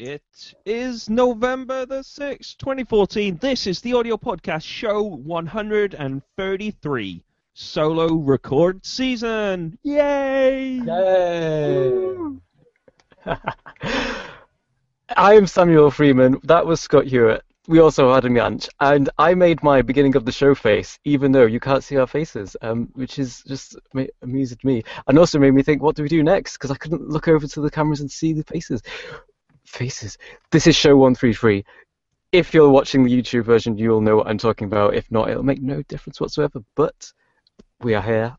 It is November the 6th, 2014. This is the audio podcast show 133. Solo record season. Yay! Yay! I am Samuel Freeman. That was Scott Hewitt. We also had Adam Yanch, and I made my beginning of the show face, even though you can't see our faces, um, which is just amused me, and also made me think, what do we do next? Because I couldn't look over to the cameras and see the faces. Faces. This is show one three three. If you're watching the YouTube version, you'll know what I'm talking about. If not, it'll make no difference whatsoever. But we are here.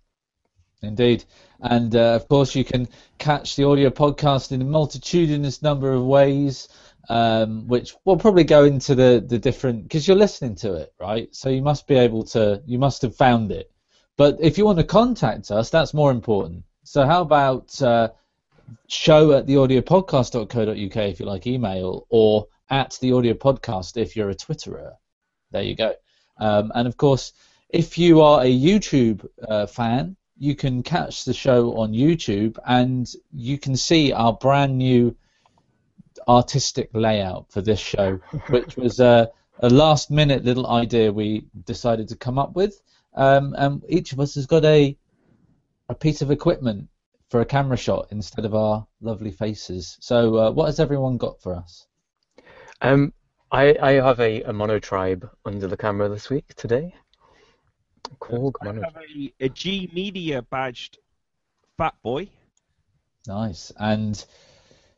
Indeed. And uh, of course, you can catch the audio podcast in a multitudinous number of ways, um, which will probably go into the, the different, because you're listening to it, right? So you must be able to, you must have found it. But if you want to contact us, that's more important. So how about uh, show at theaudiopodcast.co.uk if you like email, or at the audio podcast if you're a Twitterer. There you go. Um, and of course, if you are a YouTube uh, fan, you can catch the show on YouTube and you can see our brand new artistic layout for this show, which was a, a last minute little idea we decided to come up with. Um, and each of us has got a a piece of equipment for a camera shot instead of our lovely faces. So, uh, what has everyone got for us? Um, I, I have a, a monotribe under the camera this week today. Called I have a, a G Media badged fat boy. Nice. And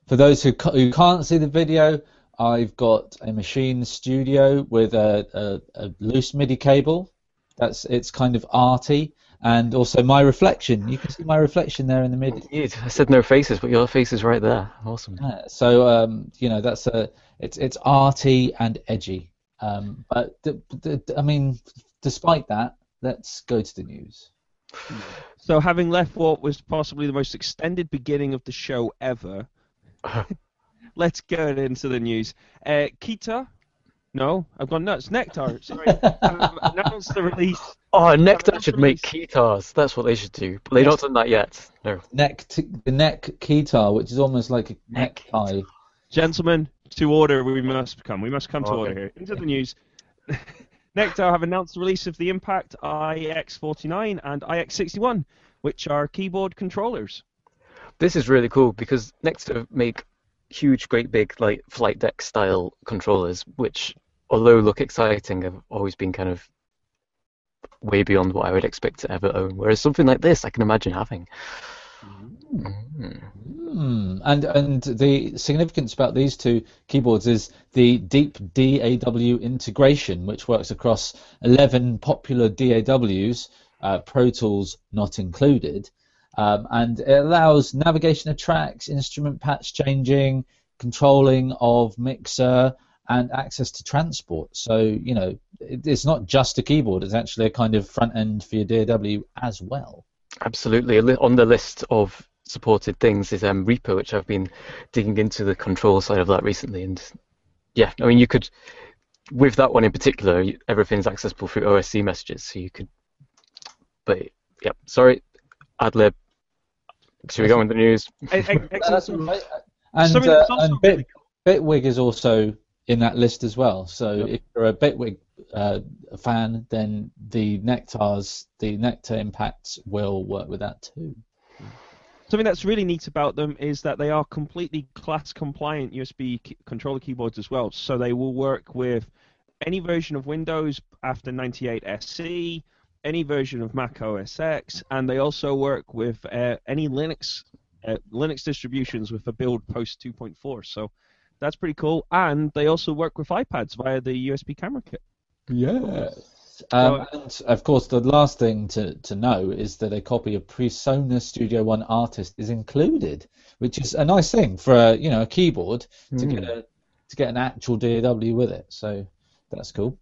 for those who, ca- who can't see the video, I've got a Maschine Studio with a, a, a loose MIDI cable. That's it's kind of arty, and also my reflection. You can see my reflection there in the MIDI. Indeed, I said no faces, but your face is right there. Awesome. Yeah, so um, you know that's a it's it's arty and edgy. Um, but d- d- d- I mean, despite that, let's go to the news. So, having left what was possibly the most extended beginning of the show ever, let's get into the news. Uh, Kita, no, I've gone nuts. Nektar, sorry, um, announced the release. Oh, Nektar that's should make released. keytars. That's what they should do. But they've not done that yet. No. Neck t- the neck keytar, which is almost like a Neck necktie. Gentlemen, to order we must come. We must come to Okay. order here. Into the news. Nektar have announced the release of the Impact iX49 and iX61, which are keyboard controllers. This is really cool because Nektar make huge, great big like flight deck style controllers, which, although look exciting, have always been kind of way beyond what I would expect to ever own. Whereas something like this, I can imagine having. Mm. Hmm. And and the significance about these two keyboards is the deep DAW integration, which works across 11 popular DAWs, uh, Pro Tools not included, um, and it allows navigation of tracks, instrument patch changing, controlling of mixer, and access to transport. So you know, it, it's not just a keyboard; it's actually a kind of front end for your DAW as well. Absolutely. On the list of supported things is um, Reaper, which I've been digging into the control side of that recently. And yeah, I mean, you could, with that one in particular, everything's accessible through OSC messages. So you could, but yeah, sorry, Adlib. Should we go on the news? Excellent. That's all right. And, uh, that's also and Bit, Bitwig is also in that list as well. So if you're a Bitwig uh, fan, then the Nektars, the Nektar Impacts will work with that too. Something that's really neat about them is that they are completely class compliant USB key- controller keyboards as well. So they will work with any version of Windows after 98 SC, any version of Mac OS X, and they also work with uh, any Linux uh, Linux distributions with a build post 2.4. So that's pretty cool. And they also work with iPads via the USB camera kit. Yes. Um, and of course, the last thing to, to know is that a copy of Presonus Studio One Artist is included, which is a nice thing for a you know a keyboard to Mm. get a to get an actual DAW with it. So that's cool.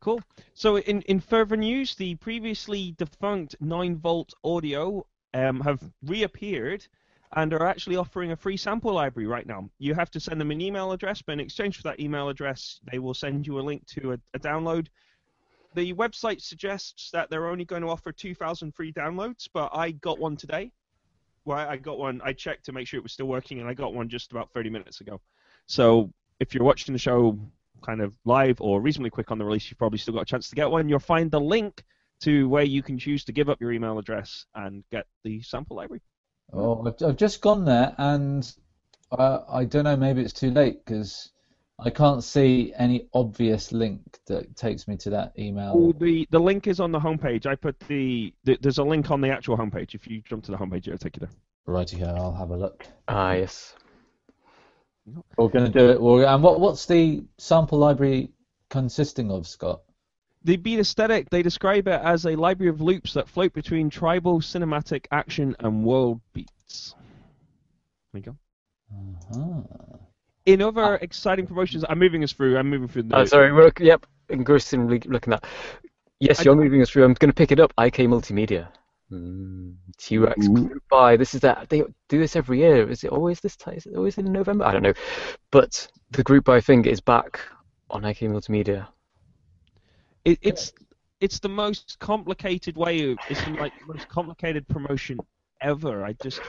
Cool. So in, in further news, the previously defunct 9 volt audio um, have reappeared and are actually offering a free sample library right now. You have to send them an email address, but in exchange for that email address, they will send you a link to a, a download. The website suggests that they're only going to offer 2,000 free downloads, but I got one today. Well, I got one. I checked to make sure it was still working, and I got one just about 30 minutes ago. So if you're watching the show kind of live or reasonably quick on the release, you've probably still got a chance to get one. You'll find the link to where you can choose to give up your email address and get the sample library. Oh, I've, I've just gone there and uh, I don't know. Maybe it's too late because I can't see any obvious link that takes me to that email. Oh, the the link is on the homepage. I put the, the there's a link on the actual homepage. If you jump to the homepage, it'll take you there. Righty here, I'll have a look. Ah, yes. We're going to do it. We're, and what what's the sample library consisting of, Scott? The beat aesthetic, they describe it as a library of loops that float between tribal, cinematic, action, and world beats. There you go. Uh-huh. In other exciting promotions, I'm moving us through. I'm moving through the. Oh, sorry. We're, yep, engrossingly looking at. Yes, I- you're moving us through. I'm going to pick it up. IK Multimedia. Mm, T-RackS Buy. This is that. They do this every year. Is it always this time? Is it always in November? I don't know. But the Group Buy thing is back on IK Multimedia. It, it's it's the most complicated way of it's the, like the most complicated promotion ever. I just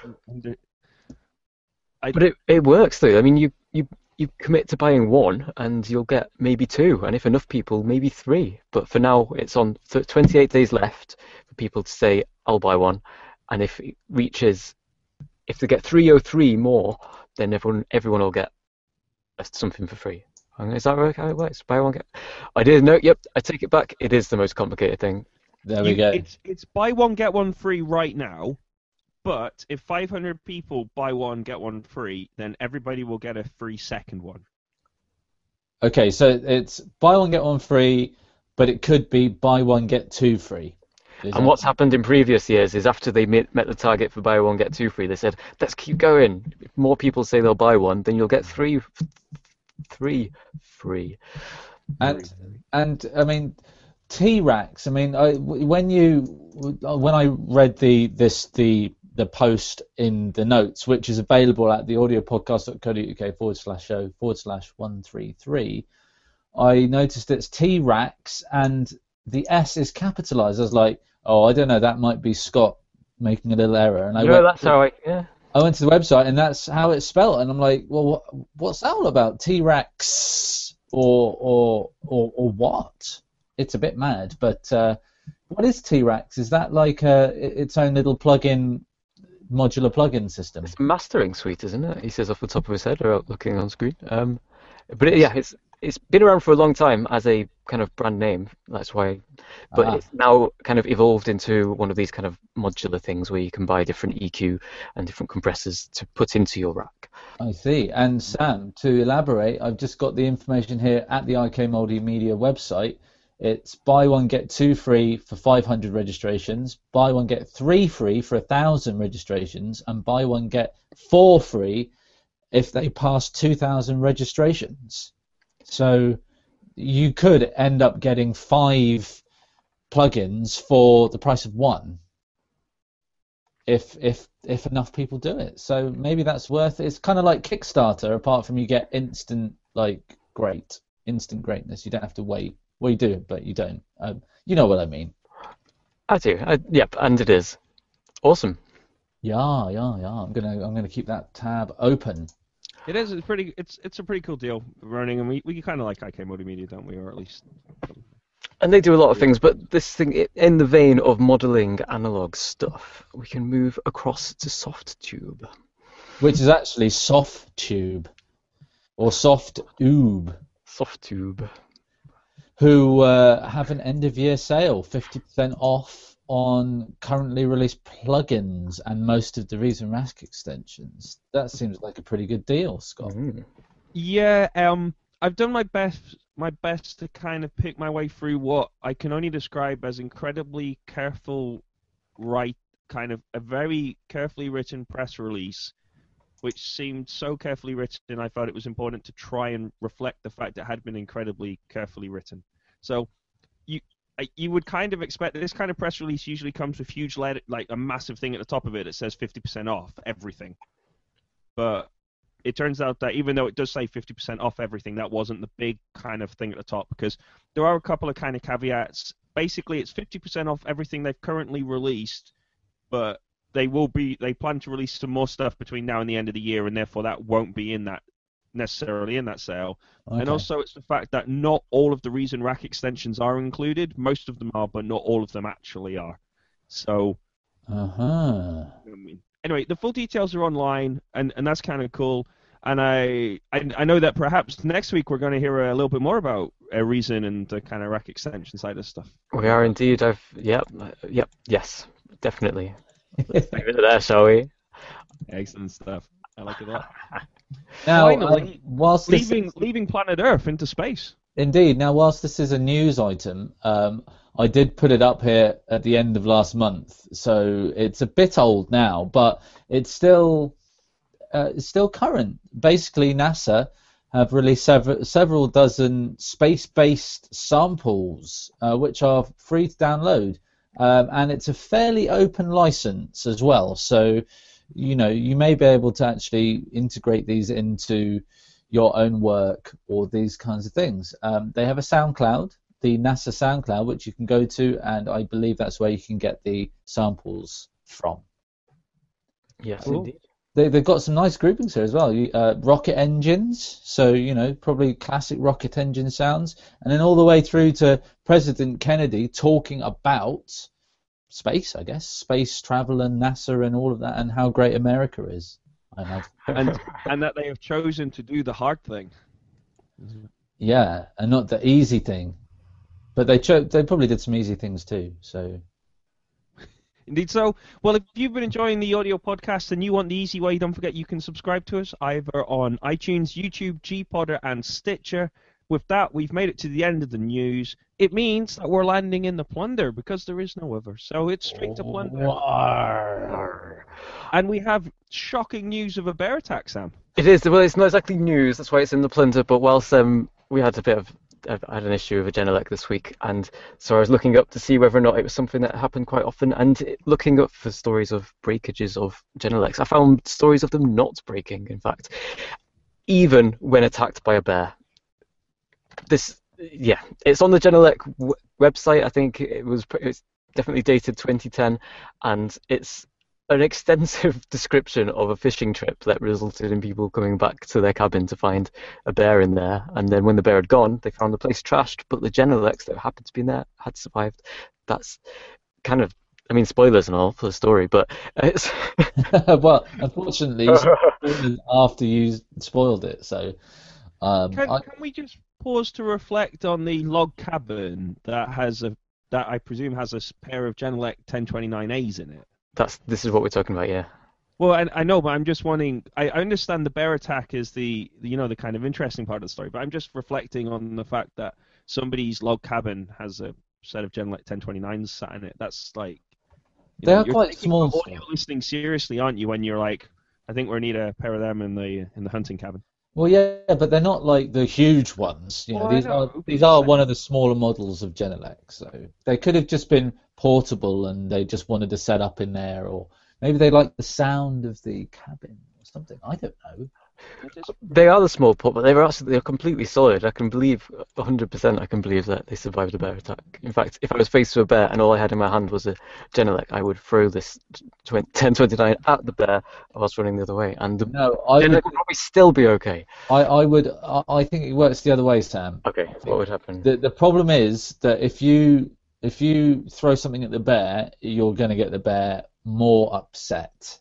I, But it, it works though. I mean, you, you you commit to buying one, and you'll get maybe two, and if enough people, maybe three. But for now, it's on th- 28 days left for people to say, "I'll buy one," and if it reaches, if they get 303 more, then everyone everyone will get something for free. And Is that right, how it works? Buy one get. I did no. Yep, I take it back. It is the most complicated thing. There we you- go. It's it's buy one get one free right now, but if 500 people buy one get one free, then everybody will get a free second one. Okay, so it's buy one get one free, but it could be buy one get two free. Is And that- what's happened in previous years is after they met, met the target for buy one get two free, they said, "Let's keep going. If more people say they'll buy one, then you'll get three, three free." And and I mean, T-RackS. I mean, I, when you when I read the this the the post in the notes, which is available at the audiopodcast.co.uk forward slash show forward slash one three three, I noticed it's T-RackS and the S is capitalized. I was like, oh, I don't know, that might be Scott making a little error. And I no, went that's how I. Yeah. I went to the website and that's how it's spelled, and I'm like, well, what, what's that all about? T-RackS or or or or what? It's a bit mad, but uh, what is T-RackS? Is that like a, its own little plug-in modular plug-in system? It's a mastering suite, isn't it? He says off the top of his head, without looking on screen. Um, but it, yeah, it's it's been around for a long time as a kind of brand name. That's why, but Ah. it's now kind of evolved into one of these kind of modular things where you can buy different EQ and different compressors to put into your rack. I see. And Sam, to elaborate, I've just got the information here at the IK Multimedia website. It's buy one get two free for 500 registrations, buy one get three free for a 1,000 registrations, and buy one get four free if they pass 2,000 registrations. So you could end up getting five plugins for the price of one if if if enough people do it. So maybe that's worth it. It's kind of like Kickstarter, apart from you get instant like great, instant greatness. You don't have to wait. Well, you do, but you don't. Um, you know what I mean? I do. I, yep, and it is awesome. Yeah, yeah, yeah. I'm gonna I'm gonna keep that tab open. It is. It's pretty. It's it's a pretty cool deal running, and we, we kind of like IK Multimedia, don't we? Or at least And they do a lot of things, but this thing, in the vein of modeling analog stuff, we can move across to Softube. which is actually soft tube, or soft oob. Soft tube. who uh, have an end of year sale, 50% off on currently released plugins and most of the Reason Rack extensions. That seems like a pretty good deal, Scott. Mm. Yeah, um, I've done my best, my best to kind of pick my way through what I can only describe as incredibly careful, right, kind of a very carefully written press release, which seemed so carefully written. I thought it was important to try and reflect the fact it had been incredibly carefully written. So, you. Would kind of expect this kind of press release usually comes with huge like a massive thing at the top of it that says 50% off everything. But it turns out that even though it does say 50% off everything, that wasn't the big kind of thing at the top because there are a couple of kind of caveats. Basically, it's 50% off everything they've currently released, but they will be they plan to release some more stuff between now and the end of the year, and therefore that won't be in that necessarily in that sale, and also it's the fact that not all of the Reason rack extensions are included. Most of them are, but not all of them actually are. So Uh-huh. I mean, anyway, the full details are online, and, and that's kind of cool. And I, I I know that perhaps next week we're going to hear a little bit more about uh, Reason and the kind of rack extension side of stuff. We are indeed. I've yep, uh, yep, yes, definitely. Let's leave it there, shall we? Excellent stuff. I like it a lot. Now, Finally, um, whilst leaving is- leaving planet Earth into space. Indeed. Now, whilst this is a news item, um, I did put it up here at the end of last month, so it's a bit old now, but it's still uh, it's still current. Basically, NASA have released several, several dozen space-based samples, uh, which are free to download, um, and it's a fairly open license as well. So, you know, you may be able to actually integrate these into your own work or these kinds of things. Um, they have a SoundCloud, the NASA SoundCloud, which you can go to, and I believe that's where you can get the samples from. Yes, Cool. indeed. They, they've got some nice groupings here as well. You, uh, rocket engines, so you know probably classic rocket engine sounds, and then all the way through to President Kennedy talking about space, I guess, space travel and NASA and all of that, and how great America is. And and that they have chosen to do the hard thing. Yeah, and not the easy thing. But they cho- they probably did some easy things too. So Indeed so. Well, if you've been enjoying the audio podcast and you want the easy way, don't forget you can subscribe to us either on iTunes, YouTube, Gpodder, and Stitcher. With that, we've made it to the end of the news. It means that we're landing in the plunder because there is no other. So it's straight to plunder. And we have shocking news of a bear attack, Sam. It is. Well, it's not exactly news. That's why it's in the plunder. But whilst um, we had a bit of, I had an issue with a Genelec this week, and so I was looking up to see whether or not it was something that happened quite often, and looking up for stories of breakages of Genelecs, I found stories of them not breaking. In fact, even when attacked by a bear. This, yeah, it's on the Genelec w- website. I think it was. pr- It's definitely dated 2010, and it's an extensive description of a fishing trip that resulted in people coming back to their cabin to find a bear in there. And then when the bear had gone, they found the place trashed, but the Genelecs that happened to be in there had survived. That's kind of, I mean, spoilers and all for the story, but it's. well, unfortunately, you spoiled it after you spoiled it. So um, Can, I, can we just pause to reflect on the log cabin that has a that I presume has a pair of Genelec 1029As in it? That's this is what we're talking about, yeah. Well, I, I know, but I'm just wondering. I, I understand the bear attack is the you know the kind of interesting part of the story, but I'm just reflecting on the fact that somebody's log cabin has a set of Genelec 1029s sat in it. That's like you They know, are you're quite small audio still. listening seriously, aren't you? When you're like, I think we need a pair of them in the in the hunting cabin. Well, yeah, but they're not like the huge ones. You know, Well, these know, are these are one of the smaller models of Genelec. So they could have just been portable, and they just wanted to set up in there, or maybe they like the sound of the cabin or something. I don't know. I just- They are the small port, but they were actually they're completely solid. I can believe 100%. I can believe that they survived a bear attack. In fact, if I was faced with a bear and all I had in my hand was a Genelec, I would throw this 20, 1029 at the bear whilst running the other way, and the No, I Genelec would, would probably still be okay. I, I would, I, I think it works the other way, Sam. Okay, what would happen? The the problem is that if you if you throw something at the bear, you're going to get the bear more upset.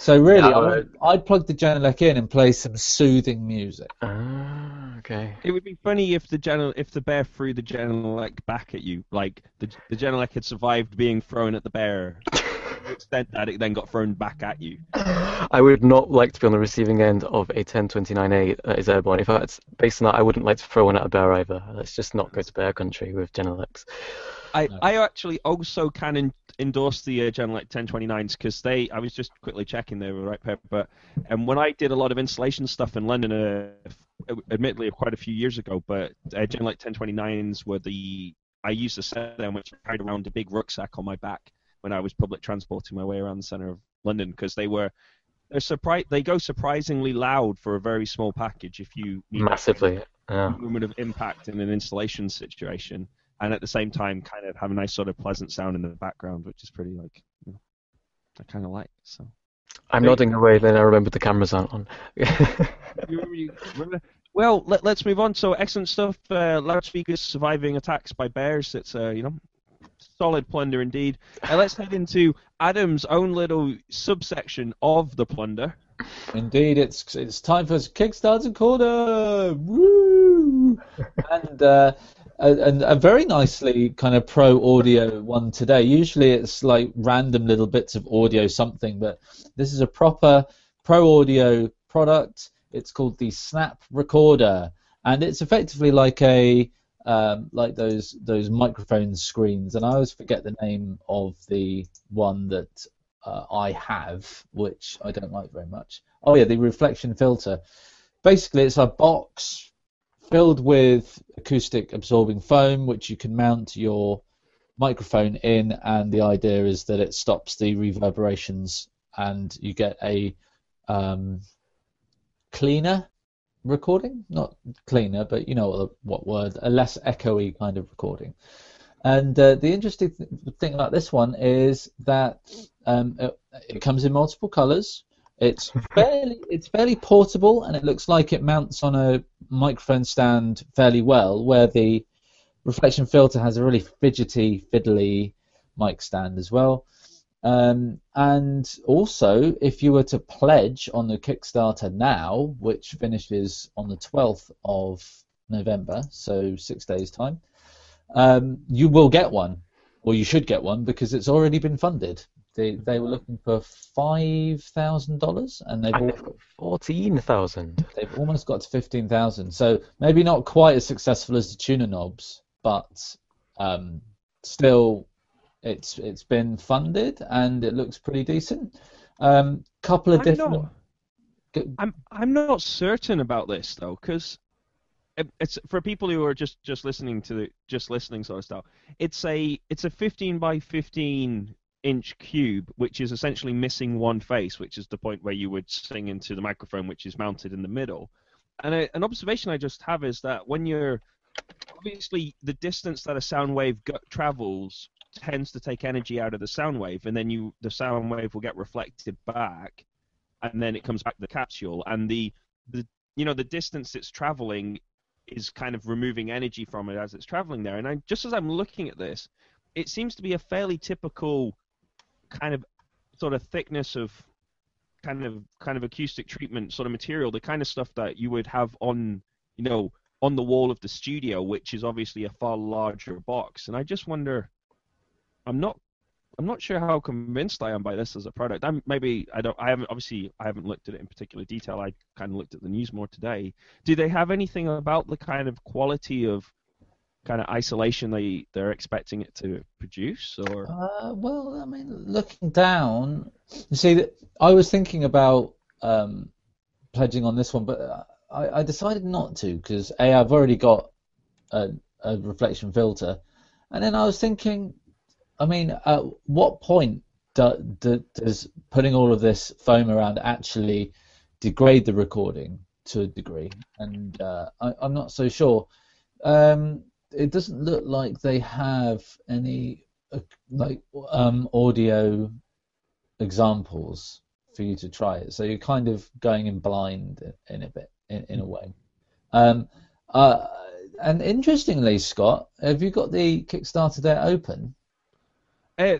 So really, Yeah, I would, I'd plug the Genelec in and play some soothing music. Ah, okay. It would be funny if the general if the bear threw the Genelec back at you, like the the Genelec had survived being thrown at the bear, to the extent that it then got thrown back at you. I would not like to be on the receiving end of a 1029A that is airborne. In fact, based on that, I wouldn't like to throw one at a bear either. Let's just not go to bear country with Genelecs. I, No. I actually also can en- endorse the uh, Genelec 1029s because they I was just quickly checking they were the right pair, but and when I did a lot of installation stuff in London, uh, admittedly quite a few years ago, but uh, Genelec 1029s were the I used to set them which I carried around a big rucksack on my back when I was public transporting my way around the centre of London because they were they're surpri- they go surprisingly loud for a very small package if you need Massively. Yeah. moment of impact in an installation situation, and at the same time, kind of have a nice sort of pleasant sound in the background, which is pretty like, you know, I kind of like. So I'm Hey. nodding away, then I remember the cameras aren't on. You- you remember- Well, let, let's move on. So excellent stuff. Uh, loudspeakers surviving attacks by bears. It's uh, you know, solid plunder indeed. Uh, let's head into Adam's own little subsection of the plunder. Indeed, it's it's time for Kickstarter corner. Woo! and uh, and a very nicely kind of pro audio one today. Usually it's like random little bits of audio something, but this is a proper pro audio product. It's called the Snap Recorder, and it's effectively like a um, like those those microphone screens. And I always forget the name of the one that uh, I have, which I don't like very much. Oh yeah, the reflection filter. Basically, it's a box filled with acoustic absorbing foam, which you can mount your microphone in, and the idea is that it stops the reverberations, and you get a um, cleaner recording, not cleaner, but you know what, what word, a less echoey kind of recording. And uh, the interesting th- thing about this one is that um, it, it comes in multiple colors. It's fairly it's fairly portable, and it looks like it mounts on a microphone stand fairly well. Where the reflection filter has a really fidgety, fiddly mic stand as well. Um, and also, if you were to pledge on the Kickstarter now, which finishes on the 12th of November, so six days time, um, you will get one, or you should get one because it's already been funded. They they were looking for five thousand dollars, and they've and they've got 14,000. they've almost got to fifteen thousand. So maybe not quite as successful as the tuna knobs, but um, still, it's it's been funded and it looks pretty decent. Um, couple of I'm different. not- Go- I'm I'm not certain about this though, because it's for people who are just just listening to the just listening sort of stuff. It's a it's a 15 by 15 inch cube, which is essentially missing one face, which is the point where you would sing into the microphone, which is mounted in the middle. And an observation I just have is that when you're obviously the distance that a sound wave go- travels tends to take energy out of the sound wave, and then you the sound wave will get reflected back, and then it comes back to the capsule, and the the you know the distance it's traveling is kind of removing energy from it as it's traveling there. And I just as I'm looking at this, it seems to be a fairly typical kind of sort of thickness of kind of kind of acoustic treatment sort of material, the kind of stuff that you would have on you know on the wall of the studio, which is obviously a far larger box. And I just wonder, I'm not. I'm not sure how convinced I am by this as a product. I'm maybe I don't. I haven't obviously I haven't looked at it in particular detail. I kind of looked at the news more today. Do they have anything about the kind of quality of kind of isolation they they're expecting it to produce or? Uh, well, I mean, looking down, you see, that I was thinking about um, pledging on this one, but uh, I, I decided not to because a I've already got a, a reflection filter, and then I was thinking, I mean, at what point do, do, does putting all of this foam around actually degrade the recording to a degree? And uh, I, I'm not so sure. Um, it doesn't look like they have any uh, like um, audio examples for you to try it. So you're kind of going in blind in a bit, in, in a way. Um, uh, and interestingly, Scott, have you got the Kickstarter there open? Eh,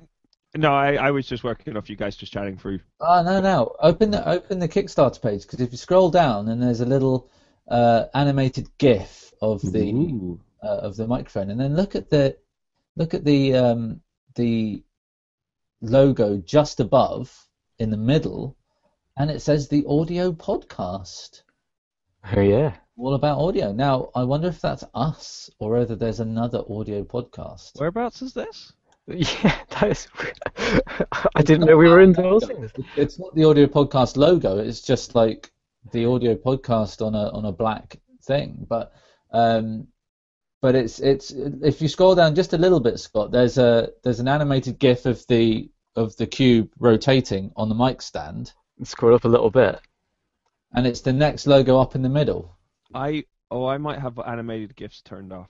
no, I, I was just working off you guys just chatting through. Oh no, no. Open the open the Kickstarter page because if you scroll down and there's a little uh, animated GIF of the Ooh. Uh, of the microphone, and then look at the look at the um, the logo just above in the middle, and it says the audio podcast. Oh, yeah. All about audio. Now, I wonder if that's us or whether there's another audio podcast. Whereabouts is this? Yeah, that is. I didn't know we were endorsing this. It's not the audio podcast logo. It's just like the audio podcast on a on a black thing. But um, but it's it's if you scroll down just a little bit, Scott, there's a there's an animated GIF of the of the cube rotating on the mic stand, Scroll up a little bit. and it's the next logo up in the middle. I oh I might have animated gifs turned off.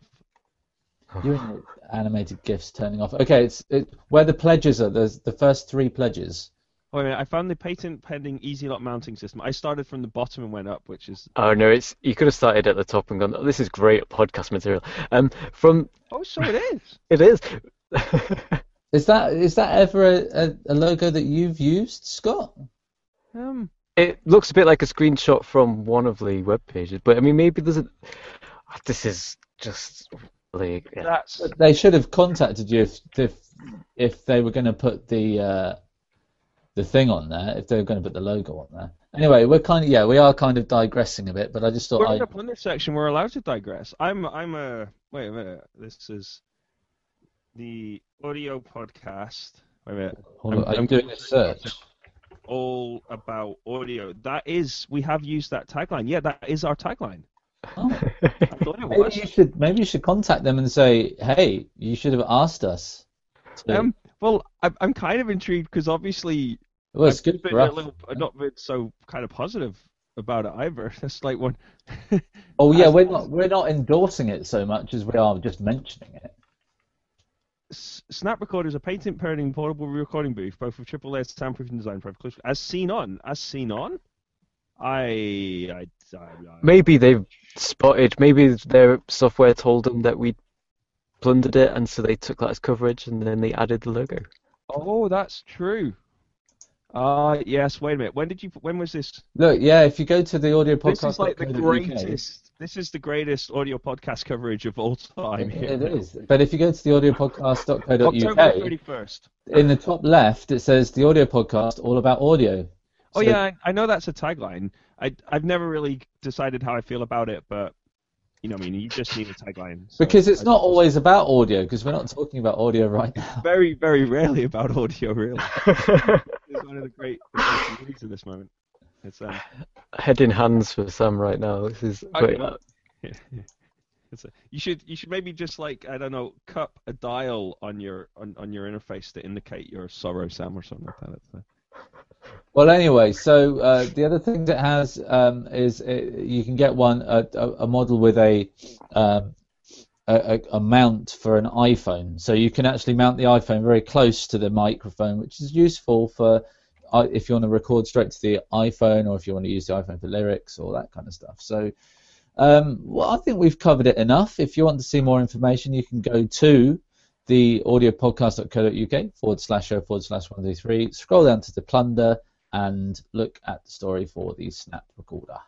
You animated GIFs turning off. Okay, it's it, where the pledges are. There's the first three pledges. Wait a minute, I found the patent pending easy lock mounting system. I started from the bottom and went up, which is Oh no, it's you could have started at the top and gone. Oh, this is great podcast material. Um, from oh, so it is. it is. Is that is that ever a, a, a logo that you've used, Scott? Um, it looks a bit like a screenshot from one of the web pages, but I mean maybe there's a. This is just like yeah. that's They should have contacted you if if, if they were going to put the uh, the thing on there, if they're going to put the logo on there. Anyway, we're kind of yeah, we are kind of digressing a bit, but I just thought we're I in the plunder section. We're allowed to digress. I'm I'm a wait a minute. This is the audio podcast. Wait a minute. hold on, I'm doing a search. All about audio. That is, we have used that tagline. Yeah, that is our tagline. Oh. I thought it Maybe was. you should maybe you should contact them and say, hey, you should have asked us. To, Um, well, I'm, I'm kind of intrigued because obviously well, it's I've good been a little, I've not been so kind of positive about it either. It's like one. Oh yeah, we're not we're not endorsing it so much as we are just mentioning it. S- Snap Recorder is a patent pending portable recording booth, both with triple layer soundproofing design for. As seen on, as seen on, I, I, I, I maybe they've spotted. Maybe their software told them that we plundered it, and so they took that as coverage, and then they added the logo. oh, that's true. Uh yes. Wait a minute. When did you? When was this? Look, yeah, if you go to the audio podcast, This is like the greatest. This is the greatest audio podcast coverage of all time. It is. But if you go to the October audiopodcast.co.uk, thirty first. in the top left it says the audio podcast all about audio. Oh So- yeah, I, I know that's a tagline. I I've never really decided how I feel about it, but you know, what I mean, you just need a tagline. so Because it's I not just- always about audio, because we're not talking about audio right now. very very rarely about audio. Really, it's one of the great movies at this moment. It's um, Head in hands for Sam right now. This is. Wait, yeah. uh, it's a, you should you should maybe just like I don't know cup a dial on your on, on your interface to indicate your sorrow Sam or something like that. It's, uh, Well, anyway, so uh, the other thing that has um, is uh you can get one a, a, a model with a, um, a a a mount for an iPhone, so you can actually mount the iPhone very close to the microphone, which is useful for uh, if you want to record straight to the iPhone or if you want to use the iPhone for lyrics or that kind of stuff. So. Um, well, I think we've covered it enough. If you want to see more information, you can go to the audiopodcast.co.uk forward slash show forward slash 123. Scroll down to the plunder and look at the story for the snap recorder.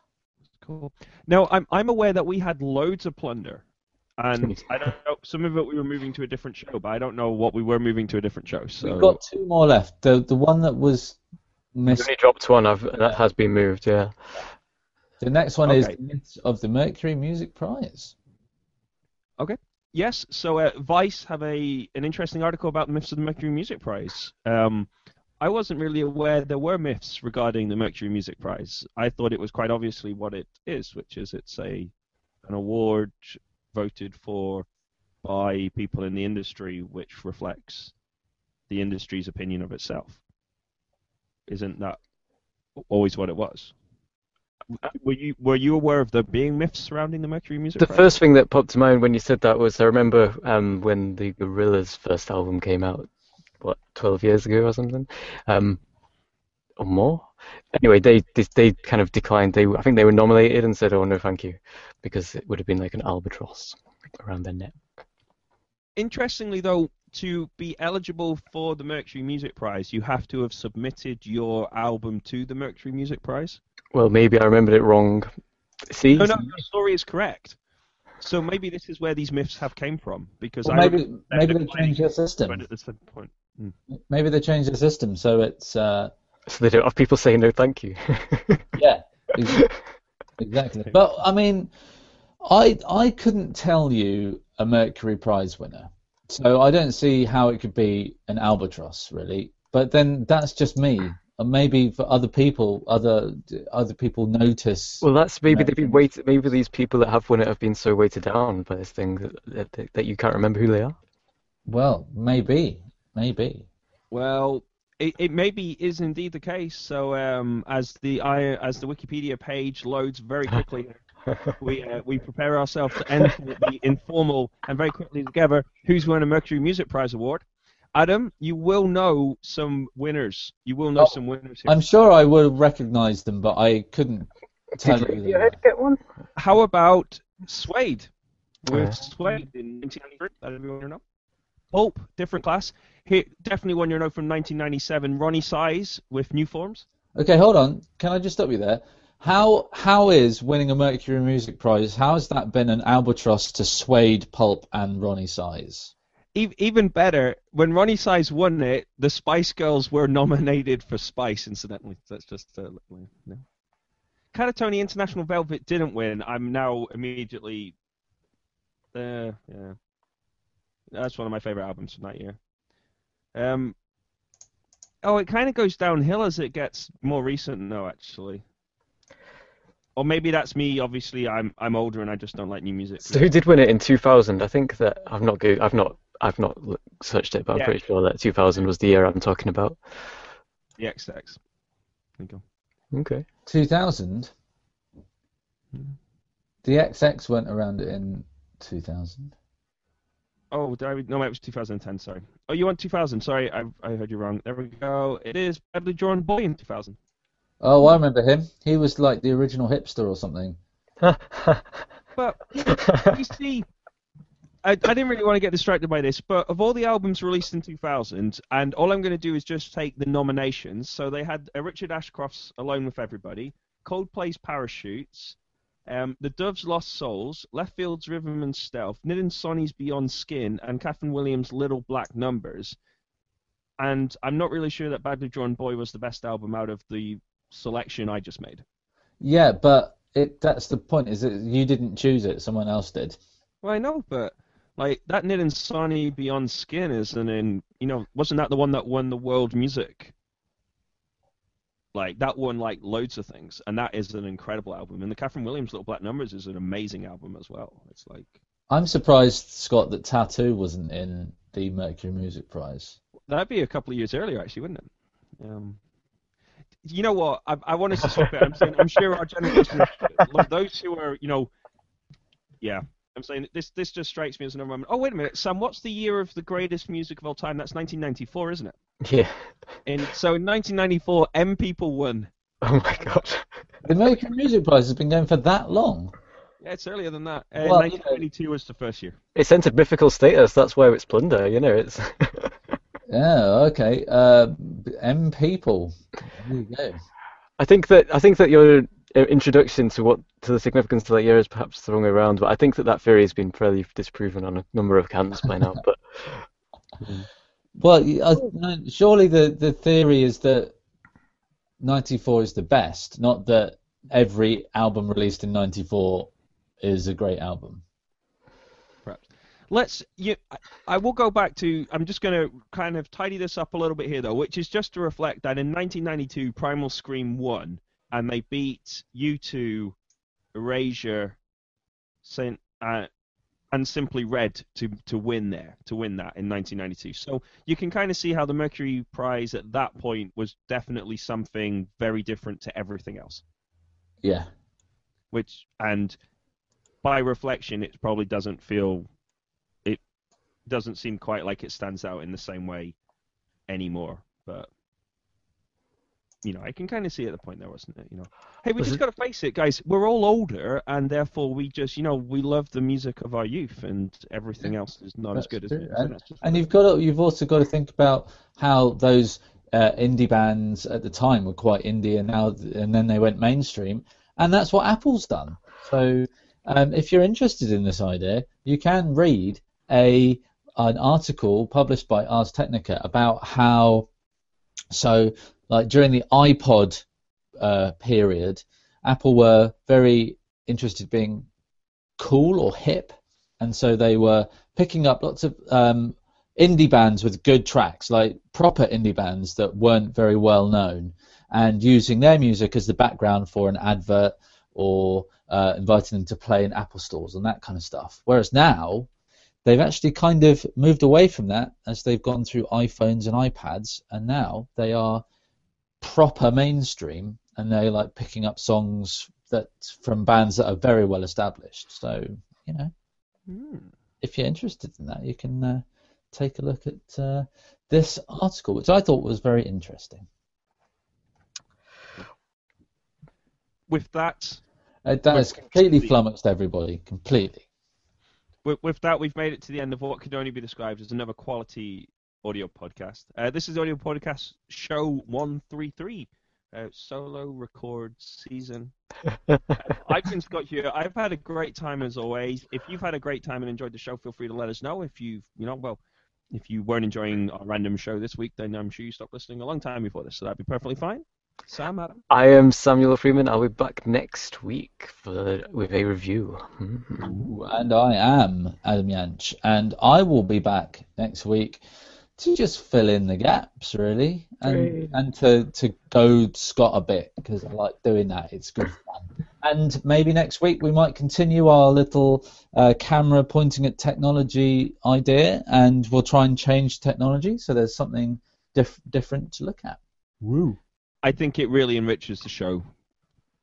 Cool. Now, I'm I'm aware that we had loads of plunder, and I don't know. Some of it we were moving to a different show, but I don't know what we were moving to a different show. So We've got two more left. The the one that was I've missed. only dropped one. I've that has been moved. Yeah. The next one is the myths of the Mercury Music Prize. Okay. Yes, so uh, Vice have a an interesting article about the myths of the Mercury Music Prize. Um, I wasn't really aware there were myths regarding the Mercury Music Prize. I thought it was quite obviously what it is, which is it's a an award voted for by people in the industry, which reflects the industry's opinion of itself. Isn't that always what it was? Were you were you aware of there being myths surrounding the Mercury Music The Prize? first thing that popped to mind when you said that was I remember um, when the Gorillaz' first album came out, what, 12 years ago or something, um, or more. Anyway, they, they they kind of declined. They I think they were nominated and said, "Oh no, thank you," because it would have been like an albatross around their neck. Interestingly, though, to be eligible for the Mercury Music Prize, you have to have submitted your album to the Mercury Music Prize. Well, maybe I remembered it wrong. See, No, no, your story is correct. So maybe this is where these myths have came from, because Well, I maybe maybe they changed their but system. at the same point. Maybe they changed the system so it's uh, so they don't have people saying no, thank you. yeah. Exactly. But I mean, I I couldn't tell you a Mercury Prize winner, so I don't see how it could be an albatross really. But then that's just me. And maybe for other people, other other people notice. Well, that's maybe they've been things. weighted. Maybe these people that have won it have been so weighted down by this thing that, that, that you can't remember who they are. Well, maybe, maybe. Well, it, it maybe is indeed the case. So um, as the I, as the Wikipedia page loads very quickly, we uh, we prepare ourselves to enter the informal and very quickly together who's won a Mercury Music Prize award. Adam, you will know some winners. You will know Oh, some winners here. I'm sure I would recognize them, but I couldn't tell Did you. Radiohead get one? How about Suede? With Yeah. Suede in 1993, that everyone know. Pulp, different class. Here, definitely one you know from 1997. Roni Size with New Forms. Okay, hold on. Can I just stop you there? How how is winning a Mercury Music Prize? How has that been an albatross to Suede, Pulp, and Roni Size? Even better, when Roni Size won it, the Spice Girls were nominated for Spice. Incidentally, that's just uh, know. Catatonia International Velvet didn't win. I'm now immediately. Uh, yeah, that's one of my favorite albums from that year. Um. Oh, it kind of goes downhill as it gets more recent, though. Actually. Or maybe that's me. Obviously, I'm I'm older and I just don't like new music. So who did win it in 2000? I think that I've not go- I've not I've not searched it, but I'm Yeah. pretty sure that 2000 was the year I'm talking about. The XX. There you go. Okay. 2000. Hmm. The XX went around in 2000. Oh, did I, no, it was 2010. Sorry. Oh, you want 2000? Sorry, I I heard you wrong. There we go. It is Badly Drawn Boy in 2000. Oh, I remember him. He was like the original hipster or something. But you see, I, I didn't really want to get distracted by this, but of all the albums released in 2000, and all I'm going to do is just take the nominations. So they had uh, Richard Ashcroft's Alone with Everybody, Coldplay's Parachutes, um, The Doves' Lost Souls, Leftfield's Rhythm and Stealth, Nitin Sawhney's Beyond Skin, and Kathryn Williams' Little Black Numbers. And I'm not really sure that Badly Drawn Boy was the best album out of the selection I just made. Yeah, but it that's the point. Is that you didn't choose it? Someone else did. Well, I know, but like that Nid and Sonny Beyond Skin isn't in. You know, wasn't that the one that won the world music? Like that won like loads of things, and that is an incredible album. And the Kathryn Williams Little Black Numbers is an amazing album as well. It's like I'm surprised, Scott, that Tattoo wasn't in the Mercury Music Prize. that'd be a couple of years earlier, actually, wouldn't it? Um, you know what? I, I want to stop it. I'm saying I'm sure our generation, those who are, you know, yeah. I'm saying this. This just strikes me as another moment. Oh wait a minute, Sam. What's the year of the greatest music of all time? That's 1994, isn't it? yeah. And so in 1994, M People won. Oh my god. The American Music Prize has been going for that long. Yeah, it's earlier than that. Uh, Well, you know- was the first year. It's entered mythical status. That's where it's plunder. You know, it's. Yeah, okay. Uh, M people. There you go. I think that I think that your uh, introduction to what to the significance of that year is perhaps the wrong way around, but I think that that theory has been fairly disproven on a number of counts by now. But Well, y- uh, no, surely the, the theory is that 94 is the best, not that every album released in 94 is a great album. Perhaps. Let's. You, I, I will go back to. I'm just going to kind of tidy this up a little bit here, though, which is just to reflect that in 1992, Primal Scream won, and they beat U2, Erasure, Saint, uh, and Simply Red to to win there, to win that in 1992. So you can kind of see how the Mercury Prize at that point was definitely something very different to everything else. Yeah. which and by reflection it probably doesn't feel it doesn't seem quite like it stands out in the same way anymore but you know i can kind of see at the point there wasn't it you know? Hey we Was just it- got to face it guys. We're all older and therefore we just you know we love the music of our youth and everything else is not as That's good as it And, and you've got to, you've also got to think about how those uh, indie bands at the time were quite indie, and now and then they went mainstream, and that's what Apple's done. So um, if you're interested in this idea, you can read a an article published by Ars Technica about how so like during the iPod uh, period, Apple were very interested in being cool or hip, and so they were picking up lots of um, indie bands with good tracks, like proper indie bands that weren't very well known, and using their music as the background for an advert or uh, inviting them to play in Apple stores and that kind of stuff. Whereas now, they've actually kind of moved away from that as they've gone through iPhones and iPads, and now they are proper mainstream, and they're like picking up songs that from bands that are very well established. So you know Hmm. if you're interested in that, you can uh, take a look at uh, this article, which I thought was very interesting. With that, Uh, that has completely flummoxed everybody, completely. with, with that, we've made it to the end of what could only be described as another quality audio podcast. Uh, this is audio podcast show one three three, uh, solo record season. Uh, I've been Scott here. I've had a great time as always. If you've had a great time and enjoyed the show, feel free to let us know. If you've, you know, well, if you weren't enjoying our random show this week, then I'm sure you stopped listening a long time before this, so that'd be perfectly fine. Sam, Adam. I am Samuel Freeman. I'll be back next week for with a review. Ooh, And I am Adam Yanch, and I will be back next week to just fill in the gaps, really, and Great. and to, to goad Scott a bit because I like doing that. It's good fun. And maybe next week we might continue our little uh, camera pointing at technology idea, and we'll try and change technology so there's something diff- different to look at. Woo. I think it really enriches the show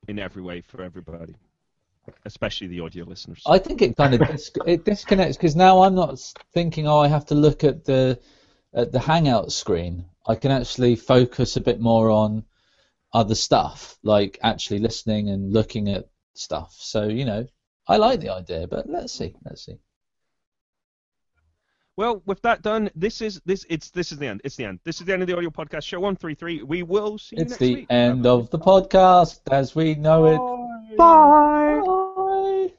in every way for everybody, especially the audio listeners. I think it kind of dis- it disconnects because now I'm not thinking, oh, I have to look at the at the Hangout screen. I can actually focus a bit more on other stuff, like actually listening and looking at stuff. So you know, I like the idea, but let's see, let's see. Well, with that done, this is this it's this is the end. It's the end. This is the end of the audio podcast show one three three. We will see you It's next the week. end of the podcast as we know it. Bye. Bye.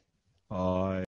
Bye.